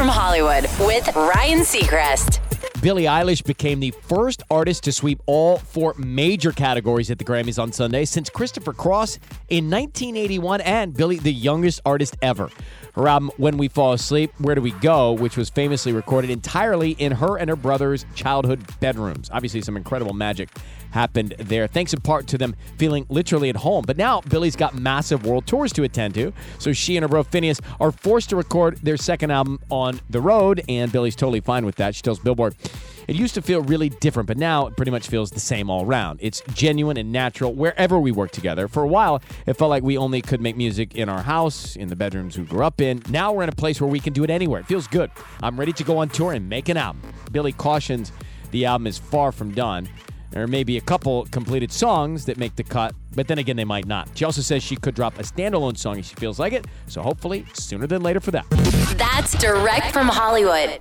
from Hollywood with Ryan Seacrest. Billie Eilish became the first artist to sweep all four major categories at the Grammys on Sunday since Christopher Cross in 1981 and Billie, the youngest artist ever. Her album, When We Fall Asleep, Where Do We Go, which was famously recorded entirely in her and her brother's childhood bedrooms. Obviously, some incredible magic happened there, thanks in part to them feeling literally at home. But now Billie's got massive world tours to attend to, so she and her bro Finneas are forced to record their second album on the road, and Billie's totally fine with that. She tells Billboard. It used to feel really different, but now it pretty much feels the same all around. It's genuine and natural wherever we work together. For a while, it felt like we only could make music in our house, in the bedrooms we grew up in. Now we're in a place where we can do it anywhere. It feels good. I'm ready to go on tour and make an album. Billie cautions the album is far from done. There may be a couple completed songs that make the cut, but then again, they might not. She also says she could drop a standalone song if she feels like it, so hopefully sooner than later for that. That's direct from Hollywood.